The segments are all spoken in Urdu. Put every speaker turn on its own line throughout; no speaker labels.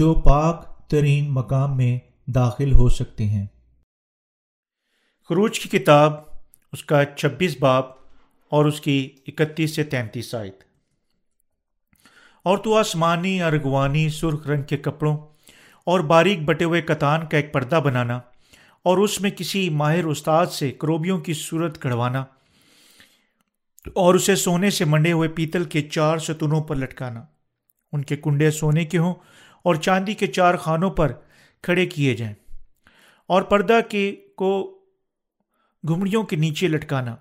جو پاک ترین مقام میں داخل ہو سکتے ہیں۔
خروج کی کتاب، اس کا چھبیس باب اور اس کی اکتیس سے تینتیس آیت۔ اور تو آسمانی ارغوانی سرخ رنگ کے کپڑوں اور باریک بٹے ہوئے کتان کا ایک پردہ بنانا اور اس میں کسی ماہر استاد سے کروبیوں کی صورت کڑوانا اور اسے سونے سے منڈے ہوئے پیتل کے چار ستونوں پر لٹکانا۔ ان کے کنڈے سونے کے ہوں اور چاندی کے چار خانوں پر کھڑے کیے جائیں اور پردہ کے کو گھمڑیوں کے نیچے لٹکانا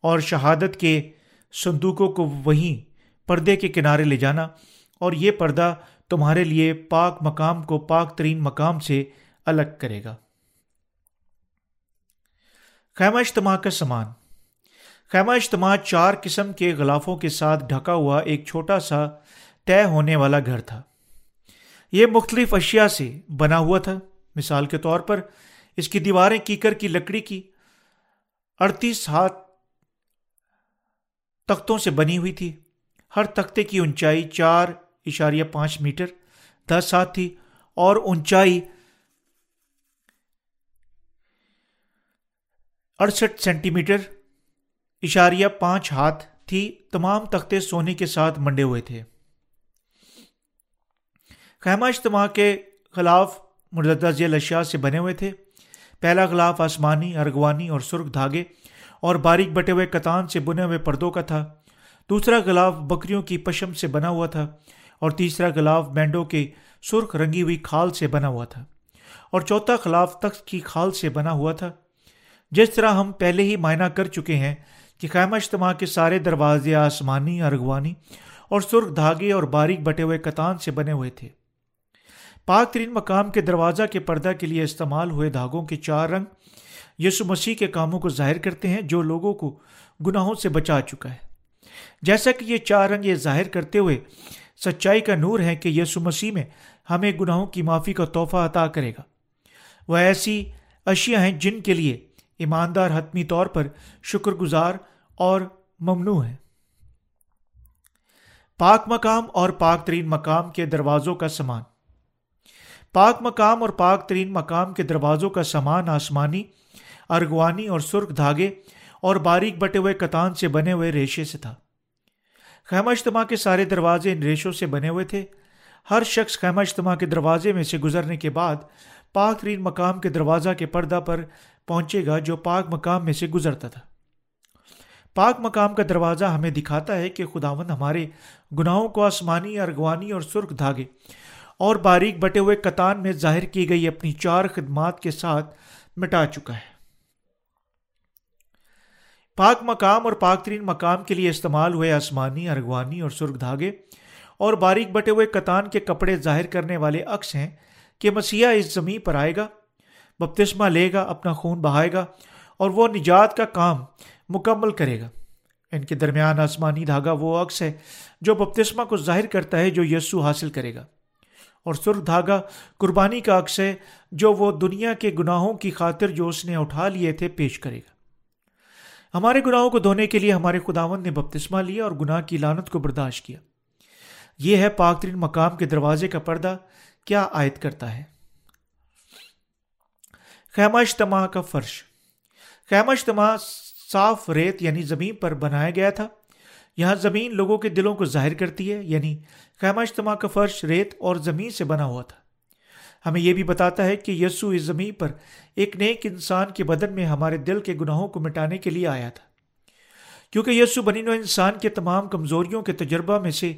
اور شہادت کے صندوقوں کو وہیں پردے کے کنارے لے جانا اور یہ پردہ تمہارے لیے پاک مقام کو پاک ترین مقام سے الگ کرے گا۔ خیمہ اجتماع کا سامان۔ خیمہ اجتماع چار قسم کے غلافوں کے ساتھ ڈھکا ہوا ایک چھوٹا سا طے ہونے والا گھر تھا۔ یہ مختلف اشیاء سے بنا ہوا تھا۔ مثال کے طور پر، اس کی دیواریں کیکر کی لکڑی کی اڑتیس ہاتھ تختوں سے بنی ہوئی تھی۔ ہر تختے کی اونچائی چار اشاریہ پانچ میٹر، دس ہاتھ تھی اور اونچائی اڑسٹھ سینٹی میٹر اشاریہ پانچ ہاتھ تھی۔ تمام تختے سونے کے ساتھ منڈے ہوئے تھے۔ خیمہ اجتماع کے خلاف مردہ ذیل اشیاء سے بنے ہوئے تھے۔ پہلا غلاف آسمانی، ارغوانی اور سرخ دھاگے اور باریک بٹے ہوئے کتان سے بنے ہوئے پردوں کا تھا۔ دوسرا غلاف بکریوں کی پشم سے بنا ہوا تھا اور تیسرا غلاف مینڈوں کے سرخ رنگی ہوئی کھال سے بنا ہوا تھا۔ اور چوتھا خلاف تخت کی کھال سے بنا ہوا تھا۔ جس طرح ہم پہلے ہی معائنہ کر چکے ہیں کہ خیمہ اجتماع کے سارے دروازے آسمانی، ارغوانی اور سرخ دھاگے اور باریک بٹے ہوئے کتان سے بنے ہوئے تھے۔ پاک ترین مقام کے دروازہ کے پردہ کے لیے استعمال ہوئے دھاگوں کے چار رنگ یسو مسیح کے کاموں کو ظاہر کرتے ہیں، جو لوگوں کو گناہوں سے بچا چکا ہے۔ جیسا کہ یہ چار رنگ یہ ظاہر کرتے ہوئے سچائی کا نور ہے کہ یسو مسیح میں ہمیں گناہوں کی معافی کا تحفہ عطا کرے گا۔ وہ ایسی اشیاء ہیں جن کے لیے ایماندار حتمی طور پر شکر گزار اور ممنوع ہے پاک مقام اور پاک ترین مقام کے دروازوں کا سامان۔ پاک مقام اور پاک ترین مقام کے دروازوں کا سامان آسمانی، ارغوانی اور سرخ دھاگے اور باریک بٹے ہوئے کتان سے بنے ہوئے ریشے سے تھا۔ خیمہ اجتماع کے سارے دروازے ان ریشوں سے بنے ہوئے تھے۔ ہر شخص خیمہ اجتماع کے دروازے میں سے گزرنے کے بعد پاک ترین مقام کے دروازہ کے پردہ پر پہنچے گا جو پاک مقام میں سے گزرتا تھا۔ پاک مقام کا دروازہ ہمیں دکھاتا ہے کہ خداون ہمارے گناہوں کو آسمانی، ارغوانی اور سرخ دھاگے اور باریک بٹے ہوئے کتان میں ظاہر کی گئی اپنی چار خدمات کے ساتھ مٹا چکا ہے۔ پاک مقام اور پاک ترین مقام کے لیے استعمال ہوئے آسمانی، ارغوانی اور سرخ دھاگے اور باریک بٹے ہوئے کتان کے کپڑے ظاہر کرنے والے عکس ہیں کہ مسیح اس زمین پر آئے گا، بپتسمہ لے گا، اپنا خون بہائے گا اور وہ نجات کا کام مکمل کرے گا۔ ان کے درمیان آسمانی دھاگا وہ عکس ہے جو بپتسمہ کو ظاہر کرتا ہے جو یسو حاصل کرے گا۔ اور سرخ دھاگا قربانی کا عکس ہے جو وہ دنیا کے گناہوں کی خاطر جو اس نے اٹھا لیے تھے پیش کرے گا۔ ہمارے گناہوں کو دھونے کے لیے ہمارے خداون نے بپتسمہ لیا اور گناہ کی لانت کو برداشت کیا۔ یہ ہے پاک ترین مقام کے دروازے کا پردہ کیا عائد کرتا ہے۔ خیمہ اجتماع کا فرش۔ خیمہ اجتماع صاف ریت یعنی زمین پر بنایا گیا تھا۔ یہاں زمین لوگوں کے دلوں کو ظاہر کرتی ہے یعنی خیمہ اجتماع کا فرش ریت اور زمین سے بنا ہوا تھا۔ ہمیں یہ بھی بتاتا ہے کہ یسو اس زمین پر ایک نیک انسان کے بدن میں ہمارے دل کے گناہوں کو مٹانے کے لیے آیا تھا۔ کیونکہ یسو بنی نو انسان کے تمام کمزوریوں کے تجربہ میں سے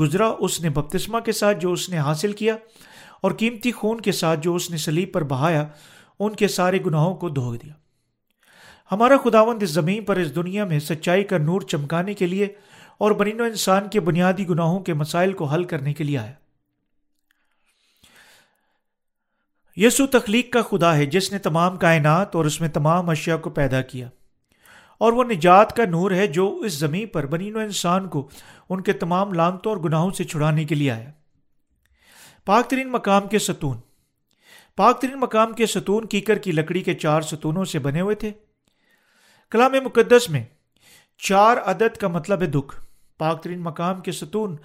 گزرا، اس نے بپتسمہ کے ساتھ جو اس نے حاصل کیا اور قیمتی خون کے ساتھ جو اس نے سلیب پر بہایا، ان کے سارے گناہوں کو دھو دیا۔ ہمارا خداوند اس زمین پر اس دنیا میں سچائی کا نور چمکانے کے لیے اور بنین و انسان کے بنیادی گناہوں کے مسائل کو حل کرنے کے لیے آیا۔ یسو تخلیق کا خدا ہے، جس نے تمام کائنات اور اس میں تمام اشیاء کو پیدا کیا۔ اور وہ نجات کا نور ہے جو اس زمین پر بنین و انسان کو ان کے تمام لانتوں اور گناہوں سے چھڑانے کے لیے آیا۔ پاک ترین مقام کے ستون۔ پاک ترین مقام کے ستون کیکر کی لکڑی کے چار ستونوں سے بنے ہوئے تھے۔ کلام مقدس میں چار عدد کا مطلب ہے دکھ۔ پاک ترین مقام کے ستون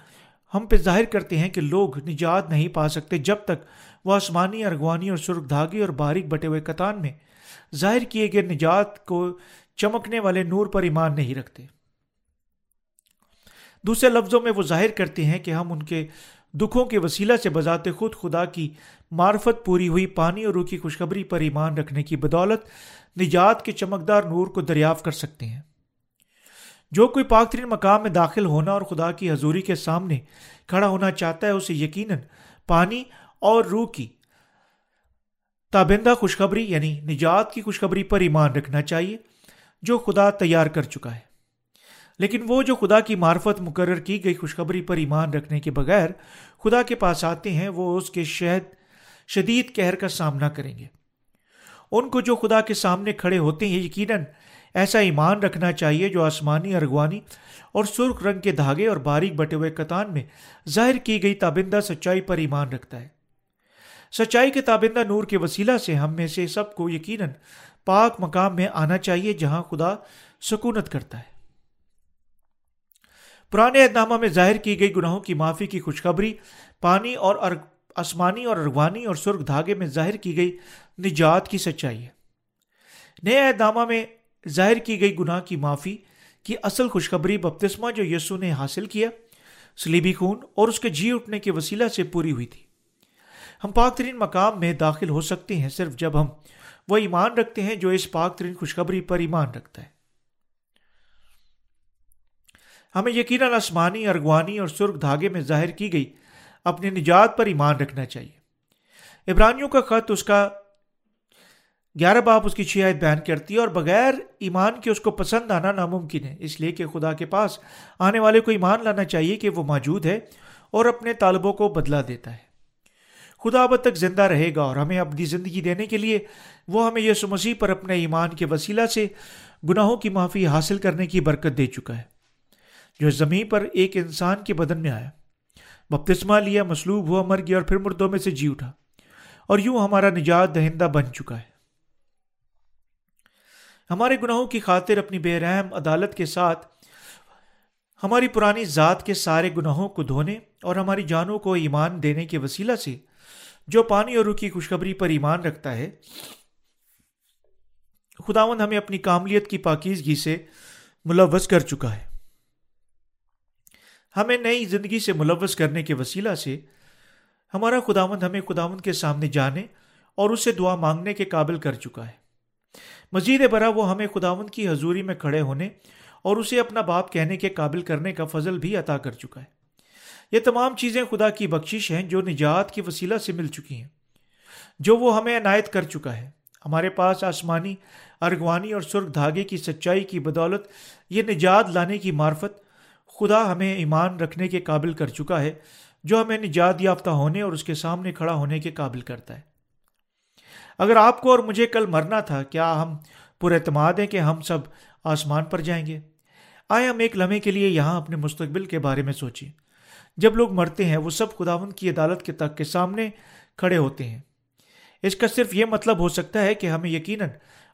ہم پہ ظاہر کرتے ہیں کہ لوگ نجات نہیں پا سکتے جب تک وہ آسمانی، ارغوانی اور سرخ دھاگے اور باریک بٹے ہوئے کتان میں ظاہر کیے گئے نجات کو چمکنے والے نور پر ایمان نہیں رکھتے۔ دوسرے لفظوں میں وہ ظاہر کرتے ہیں کہ ہم ان کے دکھوں کے وسیلہ سے بذات خود خدا کی معرفت پوری ہوئی پانی اور روح کی خوشخبری پر ایمان رکھنے کی بدولت نجات کے چمکدار نور کو دریافت کر سکتے ہیں۔ جو کوئی پاک ترین مقام میں داخل ہونا اور خدا کی حضوری کے سامنے کھڑا ہونا چاہتا ہے، اسے یقیناً پانی اور روح کی تابندہ خوشخبری یعنی نجات کی خوشخبری پر ایمان رکھنا چاہیے، جو خدا تیار کر چکا ہے۔ لیکن وہ جو خدا کی معرفت مقرر کی گئی خوشخبری پر ایمان رکھنے کے بغیر خدا کے پاس آتے ہیں، وہ اس کے شہد، شدید کہر کا سامنا کریں گے۔ ان کو جو خدا کے سامنے کھڑے ہوتے ہیں، یقیناً ایسا ایمان رکھنا چاہیے جو آسمانی، ارغوانی اور سرخ رنگ کے دھاگے اور باریک بٹے ہوئے کتان میں ظاہر کی گئی تابندہ سچائی پر ایمان رکھتا ہے۔ سچائی کے تابندہ نور کے وسیلہ سے ہم میں سے سب کو یقیناً پاک مقام میں آنا چاہیے جہاں خدا سکونت کرتا ہے۔ پرانے اہدامہ میں ظاہر کی گئی گناہوں کی معافی کی خوشخبری، پانی اور آسمانی اور ارغوانی اور سرخ دھاگے میں ظاہر کی گئی نجات کی سچائی ہے۔ نئے اہدامہ میں ظاہر کی گئی گناہ کی معافی کی اصل خوشخبری بپتسمہ جو یسو نے حاصل کیا، سلیبی خون اور اس کے جی اٹھنے کے وسیلہ سے پوری ہوئی تھی۔ ہم پاک ترین مقام میں داخل ہو سکتے ہیں صرف جب ہم وہ ایمان رکھتے ہیں جو اس پاک ترین خوشخبری پر ایمان رکھتا ہے۔ ہمیں یقیناً آسمانی، ارغوانی اور سرخ دھاگے میں ظاہر کی گئی اپنی نجات پر ایمان رکھنا چاہیے۔ عبرانیوں کا خط اس کا گیارہ باپ اس کی شیات بیان کرتی ہے اور بغیر ایمان کے اس کو پسند آنا ناممکن ہے۔ اس لیے کہ خدا کے پاس آنے والے کو ایمان لانا چاہیے کہ وہ موجود ہے اور اپنے طالبوں کو بدلا دیتا ہے۔ خدا اب تک زندہ رہے گا اور ہمیں اپنی زندگی دینے کے لیے وہ ہمیں یسو مسیح پر اپنے ایمان کے وسیلہ سے گناہوں کی معافی حاصل کرنے کی برکت دے چکا ہے۔ جو زمین پر ایک انسان کے بدن میں آیا، بپتسمہ لیا مسلوب ہوا، مر گیا اور پھر مردوں میں سے جی اٹھا اور یوں ہمارا نجات دہندہ بن چکا ہے۔ ہمارے گناہوں کی خاطر اپنی بے رحم عدالت کے ساتھ، ہماری پرانی ذات کے سارے گناہوں کو دھونے اور ہماری جانوں کو ایمان دینے کے وسیلہ سے جو پانی اور روح کی خوشخبری پر ایمان رکھتا ہے خداون ہمیں اپنی کاملیت کی پاکیزگی سے ملوث کر چکا ہے۔ ہمیں نئی زندگی سے ملوث کرنے کے وسیلہ سے ہمارا خداوند ہمیں خداوند کے سامنے جانے اور اس سے دعا مانگنے کے قابل کر چکا ہے۔ مزید برا وہ ہمیں خداوند کی حضوری میں کھڑے ہونے اور اسے اپنا باپ کہنے کے قابل کرنے کا فضل بھی عطا کر چکا ہے۔ یہ تمام چیزیں خدا کی بخشش ہیں جو نجات کی وسیلہ سے مل چکی ہیں، جو وہ ہمیں عنایت کر چکا ہے۔ ہمارے پاس آسمانی، ارغوانی اور سرخ دھاگے کی سچائی کی بدولت، یہ نجات لانے کی معرفت خدا ہمیں ایمان رکھنے کے قابل کر چکا ہے، جو ہمیں نجات یافتہ ہونے اور اس کے سامنے کھڑا ہونے کے قابل کرتا ہے۔ اگر آپ کو اور مجھے کل مرنا تھا، کیا ہم پر اعتماد ہیں کہ ہم سب آسمان پر جائیں گے؟ آئے ہم ایک لمحے کے لیے یہاں اپنے مستقبل کے بارے میں سوچیں۔ جب لوگ مرتے ہیں، وہ سب خداون کی عدالت کے تک کے سامنے کھڑے ہوتے ہیں۔ اس کا صرف یہ مطلب ہو سکتا ہے کہ ہمیں یقیناً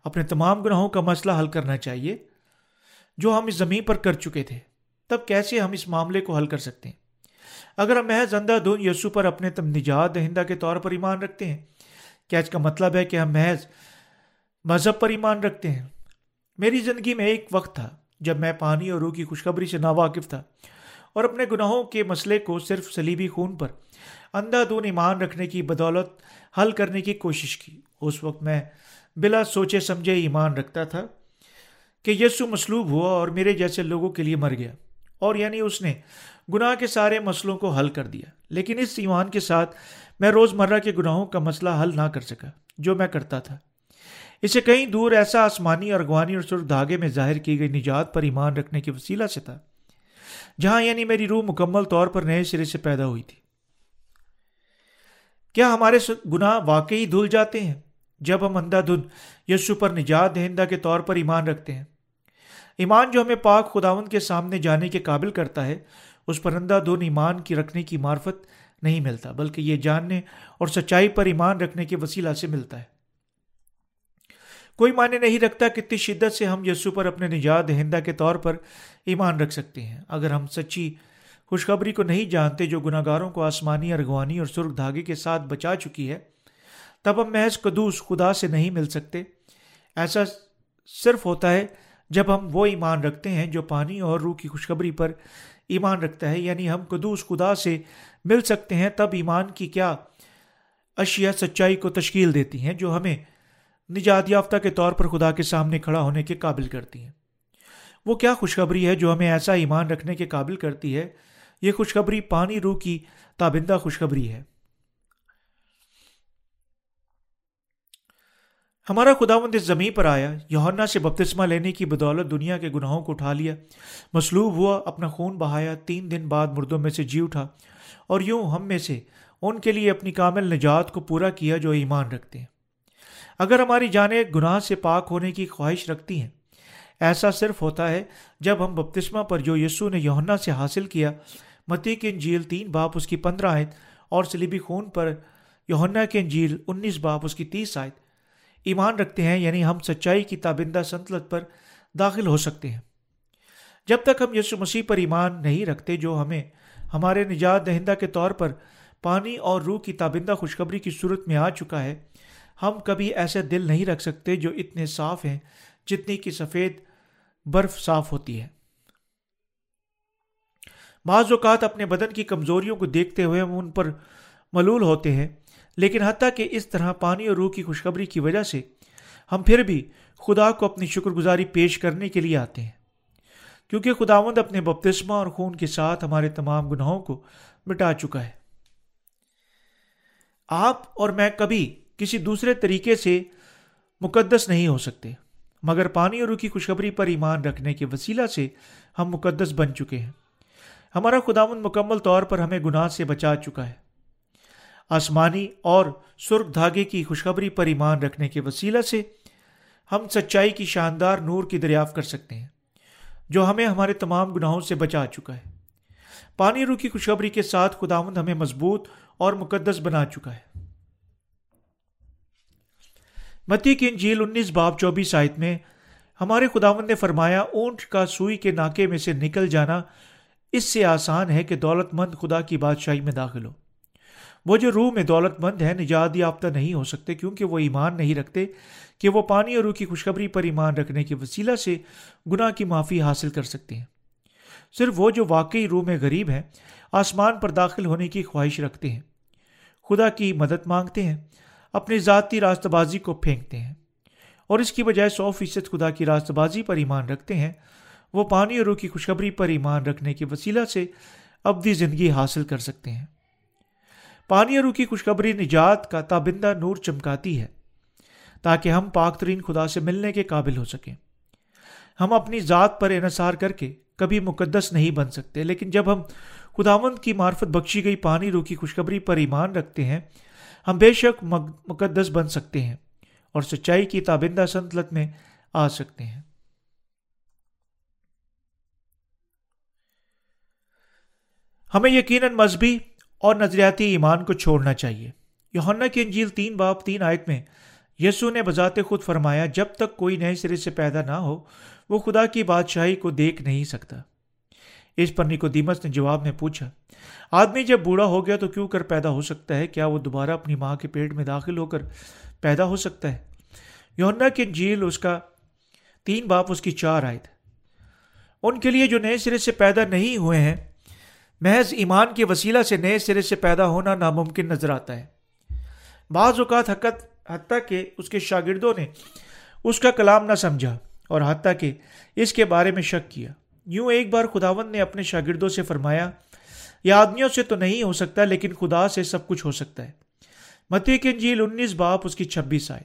اپنے تمام گناہوں کا مسئلہ حل کرنا چاہیے، جو ہم اس زمین پر کر چکے تھے۔ تب کیسے ہم اس معاملے کو حل کر سکتے ہیں؟ اگر ہم محض اندھا دھن یسو پر اپنے تم نجات دہندہ کے طور پر ایمان رکھتے ہیں کیا اس کا مطلب ہے کہ ہم محض مذہب پر ایمان رکھتے ہیں؟ میری زندگی میں ایک وقت تھا جب میں پانی اور روح کی خوشخبری سے ناواقف تھا اور اپنے گناہوں کے مسئلے کو صرف سلیبی خون پر اندھا دون ایمان رکھنے کی بدولت حل کرنے کی کوشش کی۔ اس وقت میں بلا سوچے سمجھے ایمان رکھتا تھا کہ یسو مسلوب ہوا اور میرے جیسے لوگوں کے لیے مر گیا اور یعنی اس نے گناہ کے سارے مسئلوں کو حل کر دیا۔ لیکن اس ایمان کے ساتھ میں روز مرہ کے گناہوں کا مسئلہ حل نہ کر سکا، جو میں کرتا تھا۔ اسے کہیں دور ایسا آسمانی اور اور سرخ دھاگے میں ظاہر کی گئی نجات پر ایمان رکھنے کے وسیلہ سے تھا، جہاں یعنی میری روح مکمل طور پر نئے سرے سے پیدا ہوئی تھی۔ کیا ہمارے گناہ واقعی دھل جاتے ہیں؟ جب ہم اندھا دھن یسو پر نجات دہندہ کے طور پر ایمان رکھتے ہیں۔ ایمان جو ہمیں پاک خداون کے سامنے جانے کے قابل کرتا ہے، اس پر اندھا دھن ایمان کی رکھنے کی معرفت نہیں ملتا، بلکہ یہ جاننے اور سچائی پر ایمان رکھنے کے وسیلہ سے ملتا ہے۔ کوئی معنی نہیں رکھتا کتنی شدت سے ہم یسو پر اپنے نجات دہندہ کے طور پر ایمان رکھ سکتے ہیں۔ اگر ہم سچی خوشخبری کو نہیں جانتے جو گناہ گاروں کو آسمانی، ارغوانی اور سرخ دھاگے کے ساتھ بچا چکی ہے، تب ہم محض قدوس خدا سے نہیں مل سکتے۔ ایسا صرف ہوتا ہے جب ہم وہ ایمان رکھتے ہیں جو پانی اور روح کی خوشخبری پر ایمان رکھتا ہے یعنی ہم قدوس خدا سے مل سکتے ہیں، تب ایمان کی کیا اشیاء سچائی کو تشکیل دیتی ہیں، جو ہمیں نجات یافتہ کے طور پر خدا کے سامنے کھڑا ہونے کے قابل کرتی ہیں۔ وہ کیا خوشخبری ہے جو ہمیں ایسا ایمان رکھنے کے قابل کرتی ہے؟ یہ خوشخبری پانی روح کی تابندہ خوشخبری ہے۔ ہمارا خدا مند اس زمین پر آیا یوہنا سے بپتسمہ لینے کی بدولت دنیا کے گناہوں کو اٹھا لیا۔ مصلوب ہوا، اپنا خون بہایا، تین دن بعد مردوں میں سے جی اٹھا۔ اور یوں ہم میں سے ان کے لیے اپنی کامل نجات کو پورا کیا جو ایمان رکھتے ہیں۔ اگر ہماری جانیں گناہ سے پاک ہونے کی خواہش رکھتی ہیں، ایسا صرف ہوتا ہے جب ہم بپتسمہ پر جو یسو نے یوہنا سے حاصل کیا، متی کی انجیل تین باپ اس کی پندرہ آیت اور سلیبی خون پر یوہنا کے انجیل انیس باپ اس کی تیس آیت ایمان رکھتے ہیں یعنی ہم سچائی کی تابندہ سنتلت پر داخل ہو سکتے ہیں۔ جب تک ہم یسو مسیح پر ایمان نہیں رکھتے جو ہمیں ہمارے نجات دہندہ کے طور پر پانی اور روح کی تابندہ خوشخبری کی صورت میں آ چکا ہے۔ ہم کبھی ایسے دل نہیں رکھ سکتے جو اتنے صاف ہیں جتنی کی سفید برف صاف ہوتی ہے۔ بعض اوقات اپنے بدن کی کمزوریوں کو دیکھتے ہوئے ہم ان پر ملول ہوتے ہیں، لیکن حتیٰ کہ اس طرح پانی اور روح کی خوشخبری کی وجہ سے ہم پھر بھی خدا کو اپنی شکر گزاری پیش کرنے کے لیے آتے ہیں۔ کیونکہ خداوند اپنے بپتسمہ اور خون کے ساتھ ہمارے تمام گناہوں کو مٹا چکا ہے۔ آپ اور میں کبھی کسی دوسرے طریقے سے مقدس نہیں ہو سکتے، مگر پانی اور روح کی خوشخبری پر ایمان رکھنے کے وسیلہ سے ہم مقدس بن چکے ہیں۔ ہمارا خداون مکمل طور پر ہمیں گناہ سے بچا چکا ہے۔ آسمانی اور سرخ دھاگے کی خوشخبری پر ایمان رکھنے کے وسیلہ سے ہم سچائی کی شاندار نور کی دریافت کر سکتے ہیں۔ جو ہمیں ہمارے تمام گناہوں سے بچا چکا ہے۔ پانی روح کی خوشخبری کے ساتھ خداوند ہمیں مضبوط اور مقدس بنا چکا ہے۔ متی کی انجیل انیس باب چوبیس آیت میں ہمارے خداوند نے فرمایا، اونٹ کا سوئی کے ناکے میں سے نکل جانا اس سے آسان ہے کہ دولت مند خدا کی بادشاہی میں داخل ہو۔ وہ جو روح میں دولت مند ہے نجات یافتہ نہیں ہو سکتے کیونکہ وہ ایمان نہیں رکھتے کہ وہ پانی اور روح کی خوشخبری پر ایمان رکھنے کے وسیلہ سے گناہ کی معافی حاصل کر سکتے ہیں۔ صرف وہ جو واقعی روح میں غریب ہیں، آسمان پر داخل ہونے کی خواہش رکھتے ہیں۔ خدا کی مدد مانگتے ہیں، اپنی ذاتی راستہ بازی کو پھینکتے ہیں۔ اور اس کی بجائے سو فیصد خدا کی راستہ بازی پر ایمان رکھتے ہیں۔ وہ پانی اور روح کی خوشخبری پر ایمان رکھنے کے وسیلہ سے ابدی زندگی حاصل کر سکتے ہیں۔ پانی اور کی خوشخبری نجات کا تابندہ نور چمکاتی ہے، تاکہ ہم پاک ترین خدا سے ملنے کے قابل ہو سکیں۔ ہم اپنی ذات پر انحصار کر کے کبھی مقدس نہیں بن سکتے، لیکن جب ہم خداوند کی معرفت بخشی گئی پانی روح کی خوشخبری پر ایمان رکھتے ہیں، ہم بے شک مقدس بن سکتے ہیں اور سچائی کی تابندہ سنتلت میں آ سکتے ہیں۔ ہمیں یقیناً مذہبی اور نظریاتی ایمان کو چھوڑنا چاہیے۔ یوہنا کی انجیل تین باپ تین آیت میں یسو نے بذات خود فرمایا، جب تک کوئی نئے سرے سے پیدا نہ ہو، وہ خدا کی بادشاہی کو دیکھ نہیں سکتا۔ اس پر نکودیمس نے جواب میں پوچھا، آدمی جب بوڑھا ہو گیا تو کیوں کر پیدا ہو سکتا ہے؟ کیا وہ دوبارہ اپنی ماں کے پیٹ میں داخل ہو کر پیدا ہو سکتا ہے؟ یونا کی جھیل اس کا تین باپ اس کی چار آئے تھے ان کے لیے جو نئے سرے سے پیدا نہیں ہوئے ہیں محض ایمان کے وسیلہ سے نئے سرے سے پیدا ہونا ناممکن نظر آتا ہے۔ بعض اوقات حقت حتیٰ کہ اس کے شاگردوں نے اس کا کلام نہ سمجھا اور حتیٰ کہ اس کے بارے میں شک کیا۔ یوں ایک بار خداون نے اپنے شاگردوں سے فرمایا، یہ آدمیوں سے تو نہیں ہو سکتا، لیکن خدا سے سب کچھ ہو سکتا ہے۔ متی کی انجیل انیس باپ، اس کی چھبیس آئے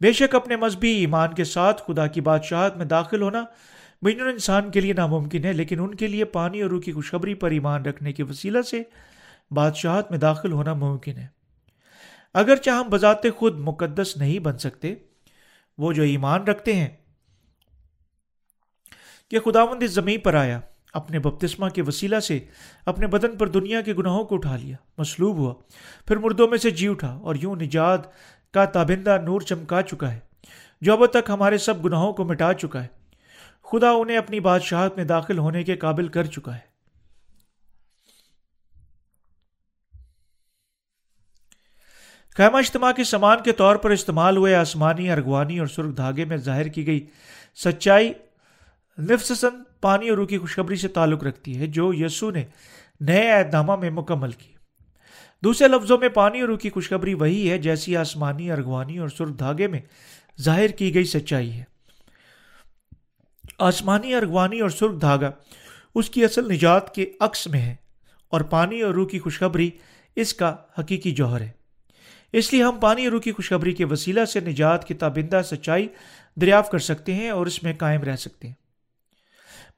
بے شک اپنے مذہبی ایمان کے ساتھ خدا کی بادشاہت میں داخل ہونا بین انسان کے لیے ناممکن ہے، لیکن ان کے لیے پانی اور روح کی خوشخبری پر ایمان رکھنے کے وسیلہ سے بادشاہت میں داخل ہونا ممکن ہے۔ اگرچہ ہم بذات خود مقدس نہیں بن سکتے، وہ جو ایمان رکھتے ہیں کہ خدا مند اس زمین پر آیا، اپنے بپتسمہ کے وسیلہ سے اپنے بدن پر دنیا کے گناہوں کو اٹھا لیا، مصلوب ہوا، پھر مردوں میں سے جی اٹھا اور یوں نجات کا تابندہ نور چمکا چکا ہے، جو اب تک ہمارے سب گناہوں کو مٹا چکا ہے۔ خدا انہیں اپنی بادشاہت میں داخل ہونے کے قابل کر چکا ہے۔ خیمہ اجتماع کے سامان کے طور پر استعمال ہوئے آسمانی، ارغوانی اور سرخ دھاگے میں ظاہر کی گئی سچائی نفسسن پانی اور روح کی خوشخبری سے تعلق رکھتی ہے، جو یسو نے نئے عہد نامہ میں مکمل کی۔ دوسرے لفظوں میں پانی اور روح کی خوشخبری وہی ہے جیسی آسمانی، ارغوانی اور سرخ دھاگے میں ظاہر کی گئی سچائی ہے۔ آسمانی ارغوانی اور سرخ دھاگا اس کی اصل نجات کے عکس میں ہے اور پانی اور روح کی خوشخبری اس کا حقیقی جوہر ہے۔ اس لیے ہم پانی اور روح کی خوشخبری کے وسیلہ سے نجات کی تابندہ سچائی دریافت کر سکتے ہیں اور اس میں قائم رہ سکتے ہیں۔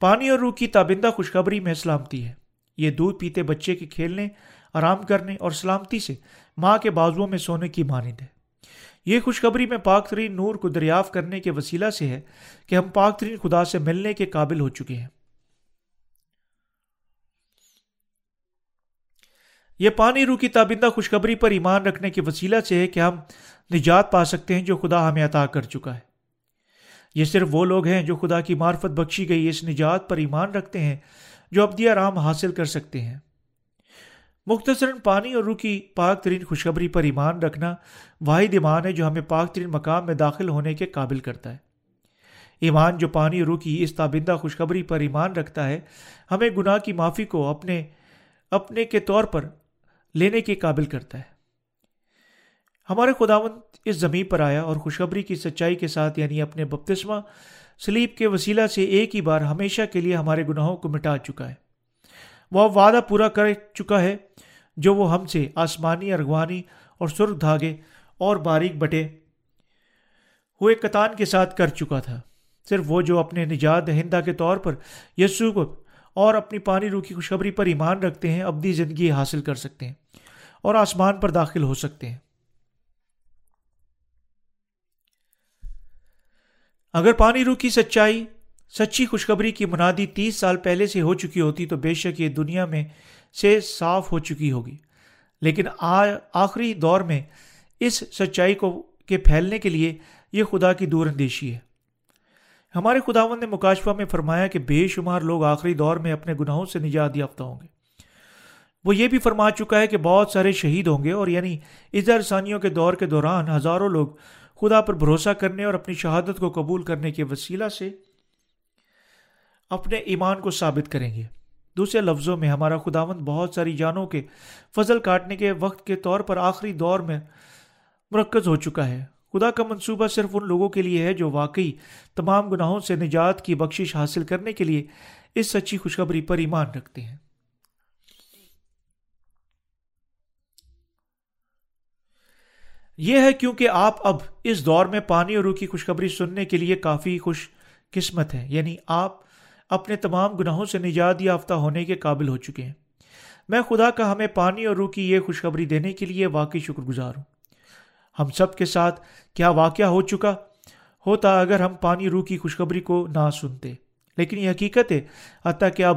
پانی اور روح کی تابندہ خوشخبری میں سلامتی ہے۔ یہ دودھ پیتے بچے کے کھیلنے، آرام کرنے اور سلامتی سے ماں کے بازوؤں میں سونے کی مانند ہے۔ یہ خوشخبری میں پاک ترین نور کو دریافت کرنے کے وسیلہ سے ہے کہ ہم پاک ترین خدا سے ملنے کے قابل ہو چکے ہیں۔ یہ پانی روح کی تابندہ خوشخبری پر ایمان رکھنے کے وسیلہ سے ہے کہ ہم نجات پا سکتے ہیں جو خدا ہمیں عطا کر چکا ہے۔ یہ صرف وہ لوگ ہیں جو خدا کی معرفت بخشی گئی اس نجات پر ایمان رکھتے ہیں جو ابدی آرام حاصل کر سکتے ہیں۔ مختصراً پانی اور روح کی پاک ترین خوشخبری پر ایمان رکھنا واحد ایمان ہے جو ہمیں پاک ترین مقام میں داخل ہونے کے قابل کرتا ہے۔ ایمان جو پانی اور روح کی اس تابندہ خوشخبری پر ایمان رکھتا ہے، ہمیں گناہ کی معافی کو اپنے اپنے کے طور پر لینے کے قابل کرتا ہے۔ ہمارے خداون اس زمین پر آیا اور خوشخبری کی سچائی کے ساتھ یعنی اپنے بپتسمہ، سلیب کے وسیلہ سے ایک ہی بار ہمیشہ کے لیے ہمارے گناہوں کو مٹا چکا ہے۔ وہ وعدہ پورا کر چکا ہے جو وہ ہم سے آسمانی ارغوانی اور سرخ دھاگے اور باریک بٹے ہوئے کتان کے ساتھ کر چکا تھا۔ صرف وہ جو اپنے نجات دہندہ کے طور پر یسو کو اور اپنی پانی روح کی خوشخبری پر ایمان رکھتے ہیں، ابدی زندگی حاصل کر سکتے ہیں اور آسمان پر داخل ہو سکتے ہیں۔ اگر پانی روح کی سچائی سچی خوشخبری کی منادی تیس سال پہلے سے ہو چکی ہوتی تو بے شک یہ دنیا میں سے صاف ہو چکی ہوگی۔ لیکن آخری دور میں اس سچائی کو کے پھیلنے کے لیے یہ خدا کی دور اندیشی ہے۔ ہمارے خداون نے مکاشفہ میں فرمایا کہ بے شمار لوگ آخری دور میں اپنے گناہوں سے نجات یافتہ ہوں گے۔ وہ یہ بھی فرما چکا ہے کہ بہت سارے شہید ہوں گے اور یعنی اظہر ثانیوں کے دور کے دوران ہزاروں لوگ خدا پر بھروسہ کرنے اور اپنی شہادت کو قبول کرنے کے وسیلہ سے اپنے ایمان کو ثابت کریں گے۔ دوسرے لفظوں میں، ہمارا خداوند بہت ساری جانوں کے فضل کاٹنے کے وقت کے طور پر آخری دور میں مرکز ہو چکا ہے۔ خدا کا منصوبہ صرف ان لوگوں کے لیے ہے جو واقعی تمام گناہوں سے نجات کی بخشش حاصل کرنے کے لیے اس سچی خوشخبری پر ایمان رکھتے ہیں۔ یہ ہے کیونکہ آپ اب اس دور میں پانی اور روح کی خوشخبری سننے کے لیے کافی خوش قسمت ہے یعنی آپ اپنے تمام گناہوں سے نجات یافتہ ہونے کے قابل ہو چکے ہیں۔ میں خدا کا ہمیں پانی اور روح کی یہ خوشخبری دینے کے لیے واقعی شکر گزار ہوں۔ ہم سب کے ساتھ کیا واقعہ ہو چکا؟ ہوتا اگر ہم پانی روح کی خوشخبری کو نہ سنتے۔ لیکن یہ حقیقت ہے، حتیٰ کہ اب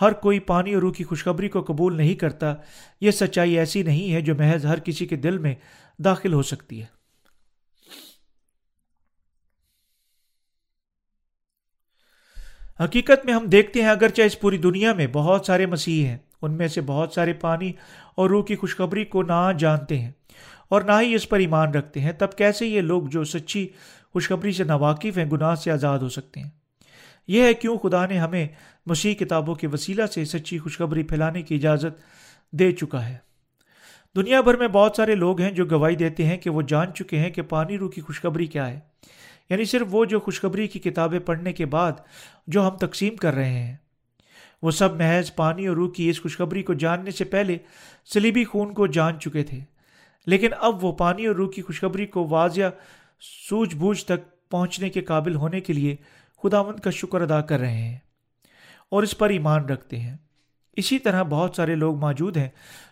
ہر کوئی پانی اور روح کی خوشخبری کو قبول نہیں کرتا، یہ سچائی ایسی نہیں ہے جو محض ہر کسی کے دل میں داخل ہو سکتی ہے۔ حقیقت میں ہم دیکھتے ہیں اگرچہ اس پوری دنیا میں بہت سارے مسیح ہیں، ان میں سے بہت سارے پانی اور روح کی خوشخبری کو نہ جانتے ہیں اور نہ ہی اس پر ایمان رکھتے ہیں۔ تب کیسے یہ لوگ جو سچی خوشخبری سے ناواقف ہیں، گناہ سے آزاد ہو سکتے ہیں؟ یہ ہے کیوں خدا نے ہمیں مسیح کتابوں کے وسیلہ سے سچی خوشخبری پھیلانے کی اجازت دے چکا ہے۔ دنیا بھر میں بہت سارے لوگ ہیں جو گواہی دیتے ہیں کہ وہ جان چکے ہیں کہ پانی روح کی خوشخبری کیا ہے۔ یعنی صرف وہ جو خوشخبری کی کتابیں پڑھنے کے بعد جو ہم تقسیم کر رہے ہیں۔ وہ سب محض پانی اور روح کی اس خوشخبری کو جاننے سے پہلے سلیبی خون کو جان چکے تھے۔ لیکن اب وہ پانی اور روح کی خوشخبری کو واضح سوجھ بوجھ تک پہنچنے کے قابل ہونے کے لیے خدا مند کا شکر ادا کر رہے ہیں اور اس پر ایمان رکھتے ہیں۔ اسی طرح بہت سارے لوگ موجود ہیں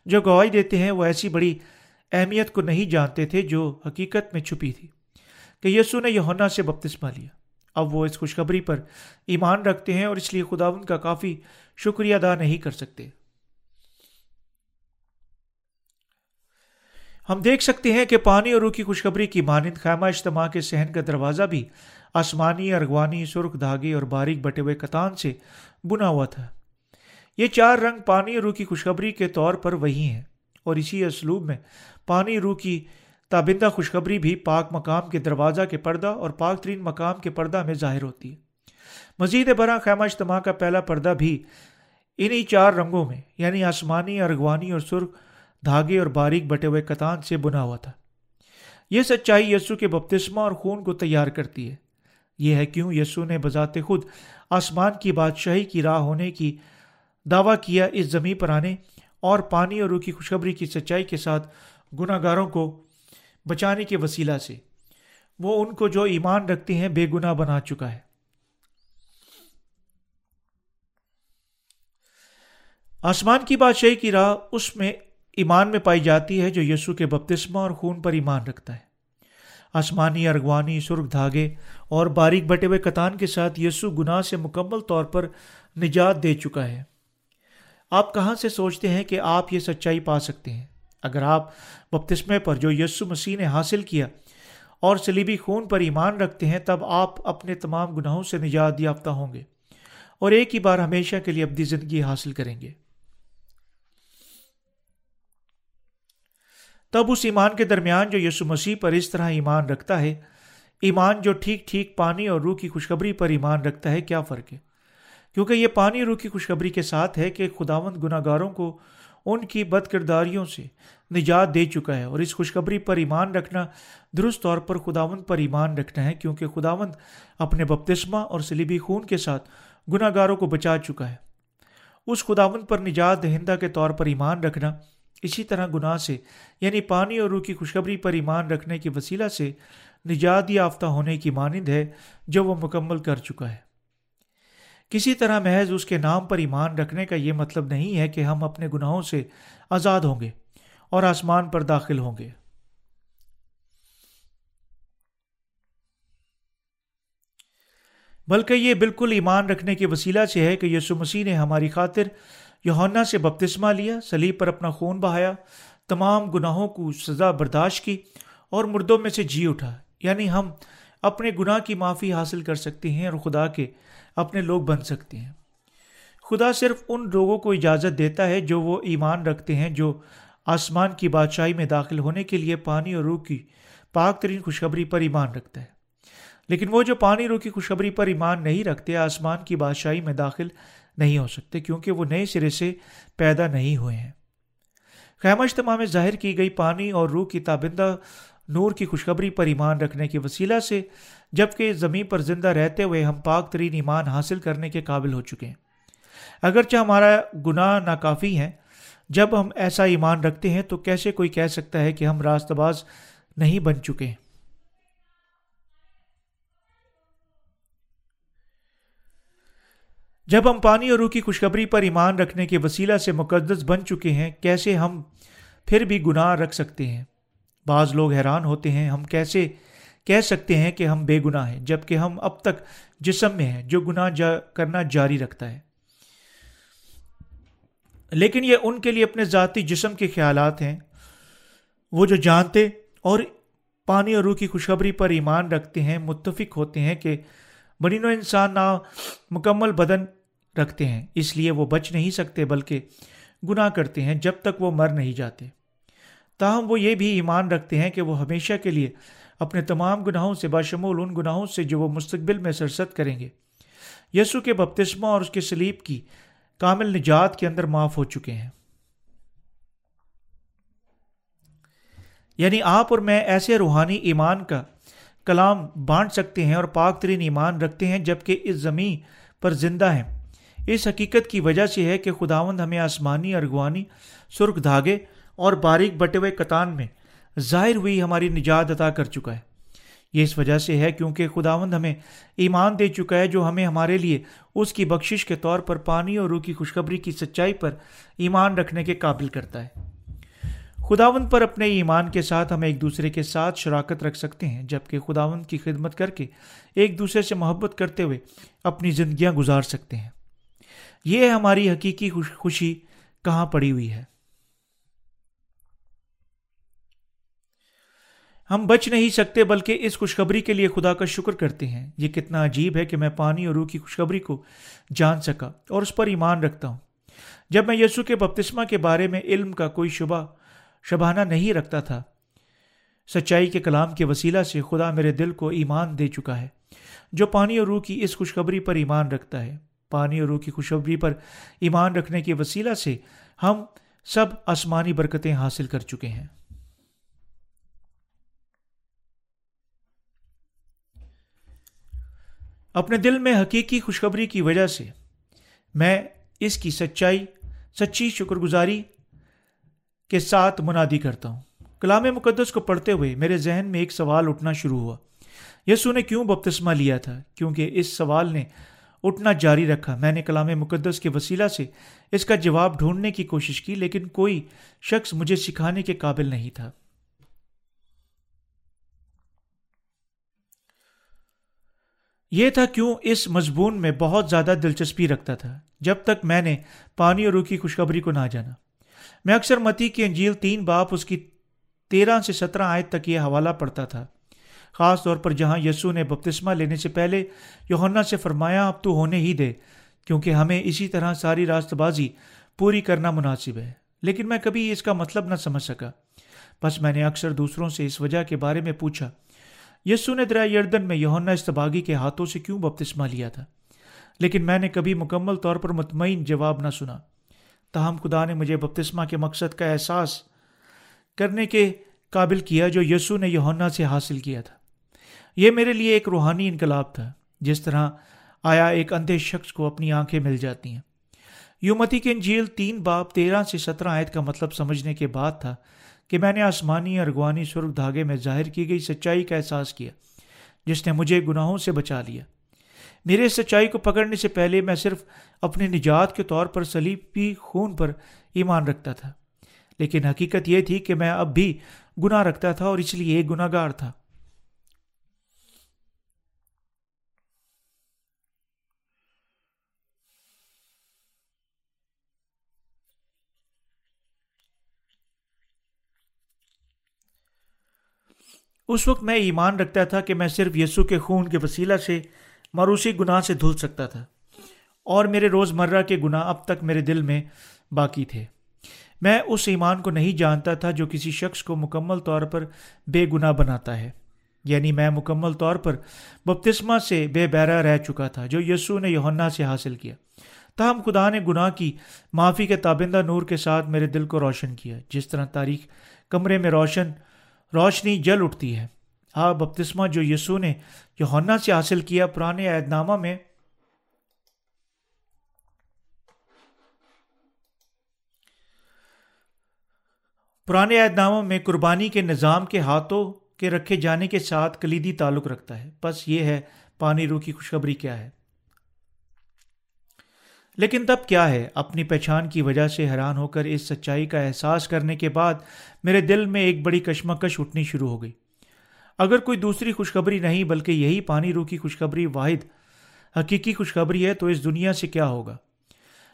جو گواہی دیتے ہیں وہ ایسی بڑی اہمیت کو نہیں جانتے تھے جو حقیقت میں چھپی تھی۔ کہ یسو نے یونا سے بپتسمہ لیا۔ اب وہ اس خوشخبری پر ایمان رکھتے ہیں اور اس لیے خدا ان کا کافی شکریہ ادا نہیں کر سکتے۔ ہم دیکھ سکتے ہیں کہ پانی اور روح کی خوشخبری کی مانند خیمہ اجتماع کے صحن کا دروازہ بھی آسمانی، ارغوانی، سرخ دھاگے اور باریک بٹے ہوئے کتان سے بنا ہوا تھا۔ یہ چار رنگ پانی اور روح کی خوشخبری کے طور پر وہی ہیں اور اسی اسلوب میں پانی روح کی تابندہ خوشخبری بھی پاک مقام کے دروازہ کے پردہ اور پاک ترین مقام کے پردہ میں ظاہر ہوتی ہے۔ مزید برآں خیمہ اجتماع کا پہلا پردہ بھی انہی چار رنگوں میں یعنی آسمانی، ارغوانی اور سرخ، دھاگے اور باریک بٹے ہوئے کتان سے بنا ہوا تھا۔ یہ سچائی یسو کے بپتسمہ اور خون کو تیار کرتی ہے۔ یہ ہے کیوں یسو نے بذات خود آسمان کی بادشاہی کی راہ ہونے کی دعویٰ کیا اس زمیں پر آنے اور پانی اور روح کی خوشخبری کی سچائی کے ساتھ گناہ گاروں کو بچانے کے وسیلہ سے۔ وہ ان کو جو ایمان رکھتے ہیں بے گناہ بنا چکا ہے۔ آسمان کی بادشاہی کی راہ اس میں ایمان میں پائی جاتی ہے جو یسو کے بپتسمہ اور خون پر ایمان رکھتا ہے۔ آسمانی، ارغوانی، سرخ دھاگے اور باریک بٹے ہوئے کتان کے ساتھ یسو گناہ سے مکمل طور پر نجات دے چکا ہے۔ آپ کہاں سے سوچتے ہیں کہ آپ یہ سچائی پا سکتے ہیں؟ اگر آپ بپتسمے پر جو یسو مسیح نے حاصل کیا اور سلیبی خون پر ایمان رکھتے ہیں، تب آپ اپنے تمام گناہوں سے نجات یافتہ ہوں گے اور ایک ہی بار ہمیشہ کے لیے اپنی زندگی حاصل کریں گے۔ تب اس ایمان کے درمیان جو یسو مسیح پر اس طرح ایمان رکھتا ہے، ایمان جو ٹھیک ٹھیک پانی اور روح کی خوشخبری پر ایمان رکھتا ہے، کیا فرق ہے؟ کیونکہ یہ پانی روح کی خوشخبری کے ساتھ ہے کہ خداوند گناہ گاروں کو ان کی بد کرداریوں سے نجات دے چکا ہے اور اس خوشخبری پر ایمان رکھنا درست طور پر خداوند پر ایمان رکھنا ہے کیونکہ خداوند اپنے بپتسمہ اور سلیبی خون کے ساتھ گناہ گاروں کو بچا چکا ہے۔ اس خداوند پر نجات دہندہ کے طور پر ایمان رکھنا، اسی طرح گناہ سے یعنی پانی اور روح کی خوشخبری پر ایمان رکھنے کے وسیلہ سے نجات یافتہ ہونے کی مانند ہے جو وہ مکمل کر چکا ہے۔ کسی طرح محض اس کے نام پر ایمان رکھنے کا یہ مطلب نہیں ہے کہ ہم اپنے گناہوں سے آزاد ہوں گے اور آسمان پر داخل ہوں گے۔ بلکہ یہ بالکل ایمان رکھنے کے وسیلہ سے ہے کہ یسو مسیح نے ہماری خاطر یوہنا سے بپتسمہ لیا سلیب پر اپنا خون بہایا، تمام گناہوں کو سزا برداشت کی اور مردوں میں سے جی اٹھا۔ یعنی ہم اپنے گناہ کی معافی حاصل کر سکتے ہیں اور خدا کے اپنے لوگ بن سکتے ہیں۔ خدا صرف ان لوگوں کو اجازت دیتا ہے جو وہ ایمان رکھتے ہیں جو آسمان کی بادشاہی میں داخل ہونے کے لیے پانی اور روح کی پاک ترین خوشخبری پر ایمان رکھتا ہے۔ لیکن وہ جو پانی روح کی خوشخبری پر ایمان نہیں رکھتے، آسمان کی بادشاہی میں داخل نہیں ہو سکتے کیونکہ وہ نئے سرے سے پیدا نہیں ہوئے ہیں۔ خیمہ اجتماع میں ظاہر کی گئی پانی اور روح کی تابندہ نور کی خوشخبری پر ایمان رکھنے کے وسیلہ سے جبکہ زمین پر زندہ رہتے ہوئے ہم پاک ترین ایمان حاصل کرنے کے قابل ہو چکے ہیں۔ اگرچہ ہمارا گناہ ناکافی ہے، جب ہم ایسا ایمان رکھتے ہیں تو کیسے کوئی کہہ سکتا ہے کہ ہم راست باز نہیں بن چکے ہیں؟ جب ہم پانی اور روح کی خوشخبری پر ایمان رکھنے کے وسیلہ سے مقدس بن چکے ہیں، کیسے ہم پھر بھی گناہ رکھ سکتے ہیں؟ بعض لوگ حیران ہوتے ہیں، ہم کیسے کہہ سکتے ہیں کہ ہم بے گناہ ہیں جبکہ ہم اب تک جسم میں ہیں، جو گناہ جا کرنا جاری رکھتا ہے۔ لیکن یہ ان کے لیے اپنے ذاتی جسم کے خیالات ہیں۔ وہ جو جانتے اور پانی اور روح کی خوشخبری پر ایمان رکھتے ہیں، متفق ہوتے ہیں کہ بنی نو انسان نہ مکمل بدن رکھتے ہیں۔ اس لیے وہ بچ نہیں سکتے، بلکہ گناہ کرتے ہیں جب تک وہ مر نہیں جاتے۔ تاہم وہ یہ بھی ایمان رکھتے ہیں کہ وہ ہمیشہ کے لیے اپنے تمام گناہوں سے باشمول ان گناہوں سے جو وہ مستقبل میں سرست کریں گے۔ یسو کے بپتسمہ اور اس کے سلیب کی کامل نجات کے اندر معاف ہو چکے ہیں۔ یعنی آپ اور میں ایسے روحانی ایمان کا کلام بانٹ سکتے ہیں اور پاک ترین ایمان رکھتے ہیں جبکہ اس زمین پر زندہ ہیں۔ اس حقیقت کی وجہ سے ہے کہ خداوند ہمیں آسمانی، ارغوانی، سرخ دھاگے اور باریک بٹے ہوئے کتان میں ظاہر ہوئی ہماری نجات عطا کر چکا ہے۔ یہ اس وجہ سے ہے کیونکہ خداوند ہمیں ایمان دے چکا ہے جو ہمیں ہمارے لیے اس کی بخشش کے طور پر پانی اور روح کی خوشخبری کی سچائی پر ایمان رکھنے کے قابل کرتا ہے۔ خداوند پر اپنے ایمان کے ساتھ ہم ایک دوسرے کے ساتھ شراکت رکھ سکتے ہیں، جبکہ خداوند کی خدمت کر کے ایک دوسرے سے محبت کرتے ہوئے اپنی زندگیاں گزار سکتے ہیں۔ یہ ہماری حقیقی خوشی کہاں پڑی ہوئی ہے؟ ہم بچ نہیں سکتے بلکہ اس خوشخبری کے لیے خدا کا شکر کرتے ہیں۔ یہ کتنا عجیب ہے کہ میں پانی اور روح کی خوشخبری کو جان سکا اور اس پر ایمان رکھتا ہوں۔ جب میں یسو کے بپتسمہ کے بارے میں علم کا کوئی شبہ، شبانہ نہیں رکھتا تھا، سچائی کے کلام کے وسیلہ سے خدا میرے دل کو ایمان دے چکا ہے، جو پانی اور روح کی اس خوشخبری پر ایمان رکھتا ہے۔ پانی اور روح کی خوشخبری پر ایمان رکھنے کے وسیلہ سے ہم سب آسمانی برکتیں حاصل کر چکے ہیں۔ اپنے دل میں حقیقی خوشخبری کی وجہ سے میں اس کی سچائی، سچی شکر گزاری کے ساتھ منادی کرتا ہوں۔ کلام مقدس کو پڑھتے ہوئے میرے ذہن میں ایک سوال اٹھنا شروع ہوا۔ یسو نے کیوں بپتسمہ لیا تھا؟ کیونکہ اس سوال نے اٹھنا جاری رکھا۔ میں نے کلام مقدس کے وسیلہ سے اس کا جواب ڈھونڈنے کی کوشش کی، لیکن کوئی شخص مجھے سکھانے کے قابل نہیں تھا۔ یہ تھا کیوں اس مضمون میں بہت زیادہ دلچسپی رکھتا تھا، جب تک میں نے پانی اور روح کی خوشخبری کو نہ جانا۔ میں اکثر متی کی انجیل تین باپ اس کی تیرہ سے سترہ آئے تک یہ حوالہ پڑتا تھا۔ خاص طور پر جہاں یسو نے بپتسمہ لینے سے پہلے یوہنا سے فرمایا، اب تو ہونے ہی دے، کیونکہ ہمیں اسی طرح ساری راست بازی پوری کرنا مناسب ہے۔ لیکن میں کبھی اس کا مطلب نہ سمجھ سکا۔ بس میں نے اکثر دوسروں سے اس وجہ کے بارے میں پوچھا۔ یسو نے دریا یردن میں یونا استباغی کے ہاتھوں سے کیوں بپتسمہ لیا تھا؟ لیکن میں نے کبھی مکمل طور پر مطمئن جواب نہ سنا۔ تاہم، خدا نے مجھے بپتسمہ کے مقصد کا احساس کرنے کے قابل کیا جو یسو نے یونا سے حاصل کیا تھا۔ یہ میرے لیے ایک روحانی انقلاب تھا، جس طرح آیا ایک اندھے شخص کو اپنی آنکھیں مل جاتی ہیں۔ یومتی کے انجیل تین باپ تیرہ سے سترہ آیت کا مطلب سمجھنے کے بعد تھا کہ میں نے آسمانی ارغوانی سرخ دھاگے میں ظاہر کی گئی سچائی کا احساس کیا، جس نے مجھے گناہوں سے بچا لیا۔ میرے سچائی کو پکڑنے سے پہلے میں صرف اپنے نجات کے طور پر سلیبی خون پر ایمان رکھتا تھا، لیکن حقیقت یہ تھی کہ میں اب بھی گناہ رکھتا تھا اور اس لیے ایک گناہ گار تھا۔ اس وقت میں ایمان رکھتا تھا کہ میں صرف یسو کے خون کے وسیلہ سے مروسی گناہ سے دھل سکتا تھا اور میرے روز مرہ کے گناہ اب تک میرے دل میں باقی تھے۔ میں اس ایمان کو نہیں جانتا تھا جو کسی شخص کو مکمل طور پر بے گناہ بناتا ہے۔ یعنی میں مکمل طور پر بپتسمہ سے بے بیرا رہ چکا تھا جو یسو نے یونا سے حاصل کیا۔ تاہم خدا نے گناہ کی معافی کے تابندہ نور کے ساتھ میرے دل کو روشن کیا، جس طرح تاریخ کمرے میں روشن روشنی جل اٹھتی ہے۔ ہاں بپتسمہ جو یسو نے یونا سے حاصل کیا پرانے عہد نامہ میں۔ پرانے عہد ناموں میں قربانی کے نظام کے ہاتھوں کے رکھے جانے کے ساتھ کلیدی تعلق رکھتا ہے۔ بس یہ ہے، پانی روح کی خوشخبری کیا ہے؟ لیکن تب کیا ہے؟ اپنی پہچان کی وجہ سے حیران ہو کر اس سچائی کا احساس کرنے کے بعد میرے دل میں ایک بڑی کشمکش اٹھنی شروع ہو گئی۔ اگر کوئی دوسری خوشخبری نہیں، بلکہ یہی پانی روح کی خوشخبری واحد، حقیقی خوشخبری ہے، تو اس دنیا سے کیا ہوگا؟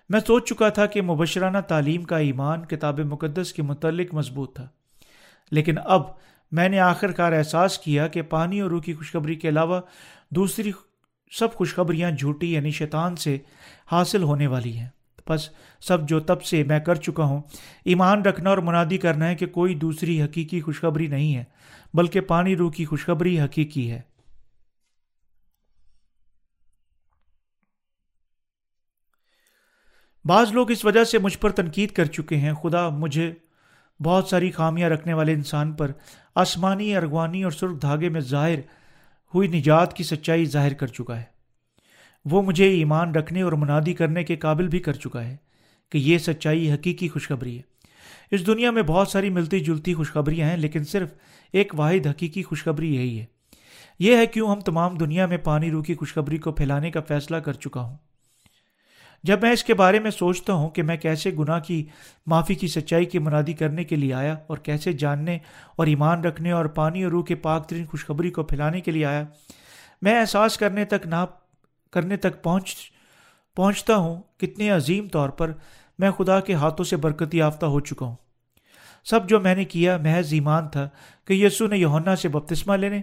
میں سوچ چکا تھا کہ مبشرانہ تعلیم کا ایمان کتاب مقدس کے متعلق مضبوط تھا۔ لیکن اب میں نے آخر کار احساس کیا کہ پانی اور روح کی خوشخبری کے علاوہ دوسری سب خوشخبریاں جھوٹی یعنی شیطان سے حاصل ہونے والی ہیں۔ بس سب جو تب سے میں کر چکا ہوں، ایمان رکھنا اور منادی کرنا ہے کہ کوئی دوسری حقیقی خوشخبری نہیں ہے، بلکہ پانی روح کی خوشخبری حقیقی ہے۔ بعض لوگ اس وجہ سے مجھ پر تنقید کر چکے ہیں۔ خدا مجھے بہت ساری خامیاں رکھنے والے انسان پر آسمانی، ارغوانی اور سرخ دھاگے میں ظاہر ہوئی نجات کی سچائی ظاہر کر چکا ہے۔ وہ مجھے ایمان رکھنے اور منادی کرنے کے قابل بھی کر چکا ہے کہ یہ سچائی حقیقی خوشخبری ہے۔ اس دنیا میں بہت ساری ملتی جلتی خوشخبریاں ہیں، لیکن صرف ایک واحد حقیقی خوشخبری یہی ہے۔ یہ ہے کیوں ہم تمام دنیا میں پانی رو کی خوشخبری کو پھیلانے کا فیصلہ کر چکا ہوں۔ جب میں اس کے بارے میں سوچتا ہوں کہ میں کیسے گناہ کی، معافی کی سچائی کی منادی کرنے کے لیے آیا اور کیسے جاننے اور ایمان رکھنے اور پانی اور روح کے پاک ترین خوشخبری کو پھیلانے کے لیے آیا، میں احساس کرنے تک نہ کرنے تک پہنچ، پہنچتا ہوں کتنے عظیم طور پر میں خدا کے ہاتھوں سے برکتی یافتہ ہو چکا ہوں۔ سب جو میں نے کیا محض ایمان تھا کہ یسو نے یونا سے بپتسمہ لینے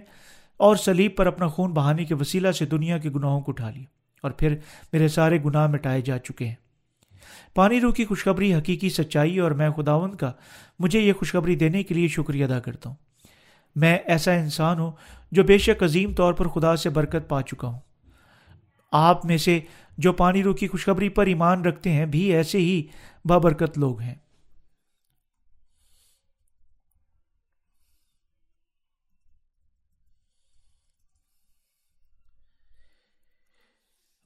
اور سلیب پر اپنا خون بہانے کے وسیلہ سے دنیا کے گناہوں کو اٹھا لیا۔ اور پھر میرے سارے گناہ مٹائے جا چکے ہیں۔ پانی روح کی خوشخبری حقیقی سچائی اور میں خداون کا، مجھے یہ خوشخبری دینے کے لیے شکریہ ادا کرتا ہوں۔ میں ایسا انسان ہوں جو بے شک عظیم طور پر خدا سے برکت پا چکا ہوں۔ آپ میں سے جو پانی رو کی خوشخبری پر ایمان رکھتے ہیں، بھی ایسے ہی بابرکت لوگ ہیں۔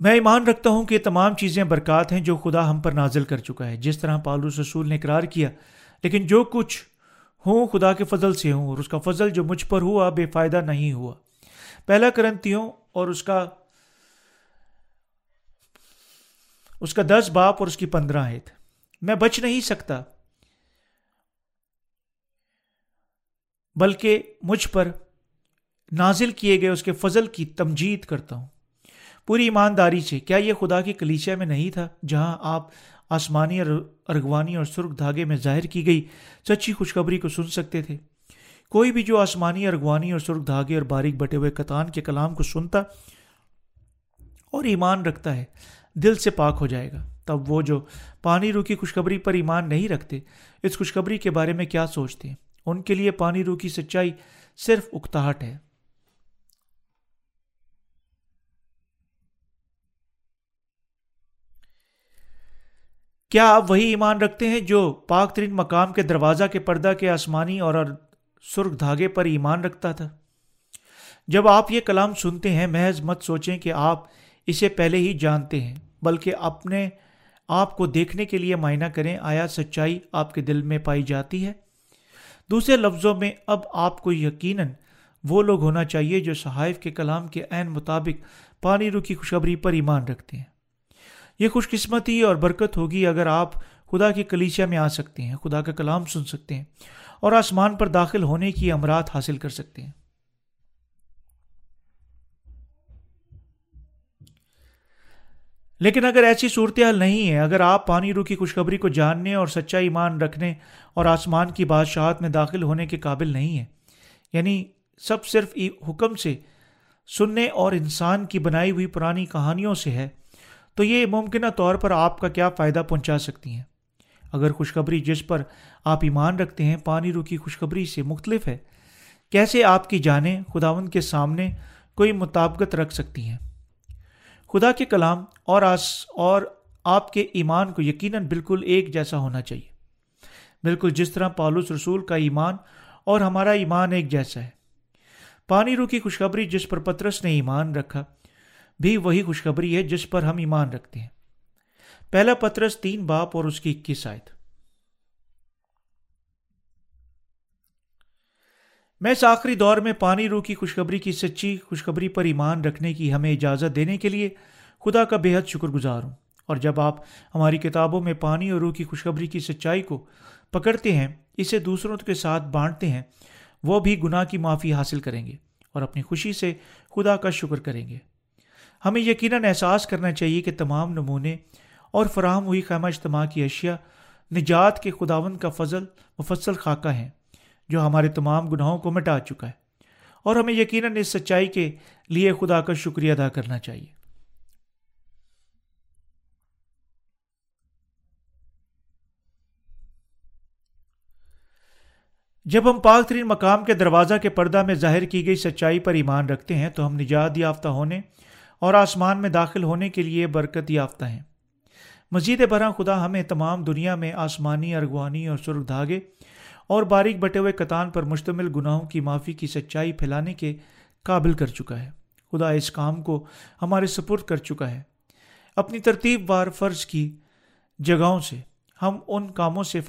میں ایمان رکھتا ہوں کہ تمام چیزیں برکات ہیں جو خدا ہم پر نازل کر چکا ہے۔ جس طرح پالوس رسول نے اقرار کیا، لیکن جو کچھ ہوں خدا کے فضل سے ہوں اور اس کا فضل جو مجھ پر ہوا بے فائدہ نہیں ہوا۔ پہلا کرنتیوں اور اس کا اس کا دس باپ اور اس کی پندرہ ہے میں بچ نہیں سکتا، بلکہ مجھ پر نازل کیے گئے اس کے فضل کی تمجید کرتا ہوں۔ پوری ایمانداری سے۔ کیا یہ خدا کی کلیچیا میں نہیں تھا جہاں آپ آسمانی ارغوانی اور سرخ دھاگے میں ظاہر کی گئی سچی خوشخبری کو سن سکتے تھے؟ کوئی بھی جو آسمانی، ارغوانی اور سرخ دھاگے اور باریک بٹے ہوئے کتان کے کلام کو سنتا اور ایمان رکھتا ہے، دل سے پاک ہو جائے گا۔ تب وہ جو پانی رو کی خوشخبری پر ایمان نہیں رکھتے، اس خوشخبری کے بارے میں کیا سوچتے ہیں؟ ان کے لیے پانی رو کی سچائی صرف اکتاہٹ ہے۔ کیا آپ وہی ایمان رکھتے ہیں جو پاک ترین مقام کے دروازہ کے پردہ کے آسمانی اور سرخ دھاگے پر ایمان رکھتا تھا؟ جب آپ یہ کلام سنتے ہیں، محض مت سوچیں کہ آپ اسے پہلے ہی جانتے ہیں، بلکہ اپنے آپ کو دیکھنے کے لیے معائنہ کریں، آیا سچائی آپ کے دل میں پائی جاتی ہے۔ دوسرے لفظوں میں، اب آپ کو یقیناً وہ لوگ ہونا چاہیے جو صحائف کے کلام کے عین مطابق پانی رو کی خوشخبری پر ایمان رکھتے ہیں۔ یہ خوش قسمتی اور برکت ہوگی اگر آپ خدا کی کلیچیا میں آ سکتے ہیں، خدا کا کلام سن سکتے ہیں اور آسمان پر داخل ہونے کی امرات حاصل کر سکتے ہیں۔ لیکن اگر ایسی صورتحال نہیں ہے، اگر آپ پانی رو کی خوشخبری کو جاننے اور سچا ایمان رکھنے اور آسمان کی بادشاہت میں داخل ہونے کے قابل نہیں ہے یعنی سب صرف حکم سے، سننے اور انسان کی بنائی ہوئی پرانی کہانیوں سے ہے۔ تو یہ ممکنہ طور پر آپ کا کیا فائدہ پہنچا سکتی ہیں؟ اگر خوشخبری جس پر آپ ایمان رکھتے ہیں پانی رو کی خوشخبری سے مختلف ہے، کیسے آپ کی جانیں خداون کے سامنے کوئی مطابقت رکھ سکتی ہیں؟ خدا کے کلام اور آس، اور آپ کے ایمان کو یقیناً بالکل ایک جیسا ہونا چاہیے۔ بالکل جس طرح پالوس رسول کا ایمان اور ہمارا ایمان ایک جیسا ہے۔ پانی رو کی خوشخبری جس پر پترس نے ایمان رکھا بھی وہی خوشخبری ہے جس پر ہم ایمان رکھتے ہیں۔ پہلا پترس، تین باپ اور اس کی اکیس آیت۔ میں اس آخری دور میں پانی رو کی خوشخبری کی سچی خوشخبری پر ایمان رکھنے کی ہمیں اجازت دینے کے لیے خدا کا بے حد شکر گزار ہوں۔ اور جب آپ ہماری کتابوں میں پانی اور روح کی خوشخبری کی سچائی کو پکڑتے ہیں، اسے دوسروں کے ساتھ بانٹتے ہیں، وہ بھی گناہ کی معافی حاصل کریں گے اور اپنی خوشی سے خدا کا شکر کریں گے۔ ہمیں یقیناً احساس کرنا چاہیے کہ تمام نمونے اور فراہم ہوئی خیمہ اجتماع کی اشیاء نجات کے خداون کا فضل مفصل خاکہ ہیں، جو ہمارے تمام گناہوں کو مٹا چکا ہے۔ اور ہمیں یقیناً اس سچائی کے لیے خدا کا شکریہ ادا کرنا چاہیے۔ جب ہم پاک ترین مقام کے دروازہ کے پردہ میں ظاہر کی گئی سچائی پر ایمان رکھتے ہیں تو ہم نجات یافتہ ہونے اور آسمان میں داخل ہونے کے لیے برکت یافتہ ہیں۔ مزید برآں خدا ہمیں تمام دنیا میں آسمانی، ارغوانی اور سرخ دھاگے اور باریک بٹے ہوئے کتان پر مشتمل گناہوں کی معافی کی سچائی پھیلانے کے قابل کر چکا ہے۔ خدا اس کام کو ہمارے سپرد کر چکا ہے۔ اپنی ترتیب وار فرض کی جگہوں سے ہم ان کاموں سے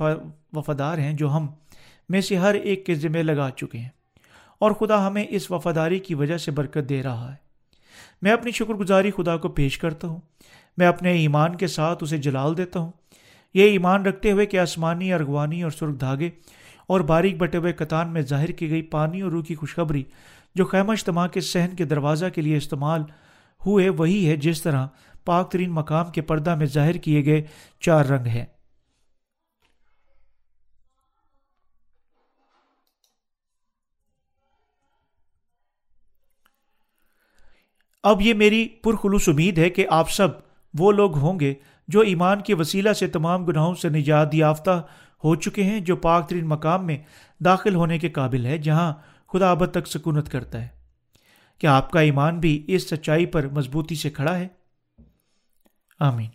وفادار ہیں جو ہم میں سے ہر ایک کے ذمہ لگا چکے ہیں۔ اور خدا ہمیں اس وفاداری کی وجہ سے برکت دے رہا ہے۔ میں اپنی شکر گزاری خدا کو پیش کرتا ہوں۔ میں اپنے ایمان کے ساتھ اسے جلال دیتا ہوں۔ یہ ایمان رکھتے ہوئے کہ آسمانی، ارغوانی اور سرخ دھاگے اور باریک بٹے ہوئے کتان میں ظاہر کی گئی پانی اور روح کی خوشخبری جو خیمہ اجتماع کے صحن کے دروازہ کے لیے استعمال ہوئے وہی ہے جس طرح پاک ترین مقام کے پردہ میں ظاہر کیے گئے چار رنگ ہیں۔ اب یہ میری پرخلوص امید ہے کہ آپ سب وہ لوگ ہوں گے جو ایمان کے وسیلہ سے تمام گناہوں سے نجات یافتہ ہو چکے ہیں، جو پاک ترین مقام میں داخل ہونے کے قابل ہے جہاں خدا ابد تک سکونت کرتا ہے۔ کیا آپ کا ایمان بھی اس سچائی پر مضبوطی سے کھڑا ہے؟ آمین۔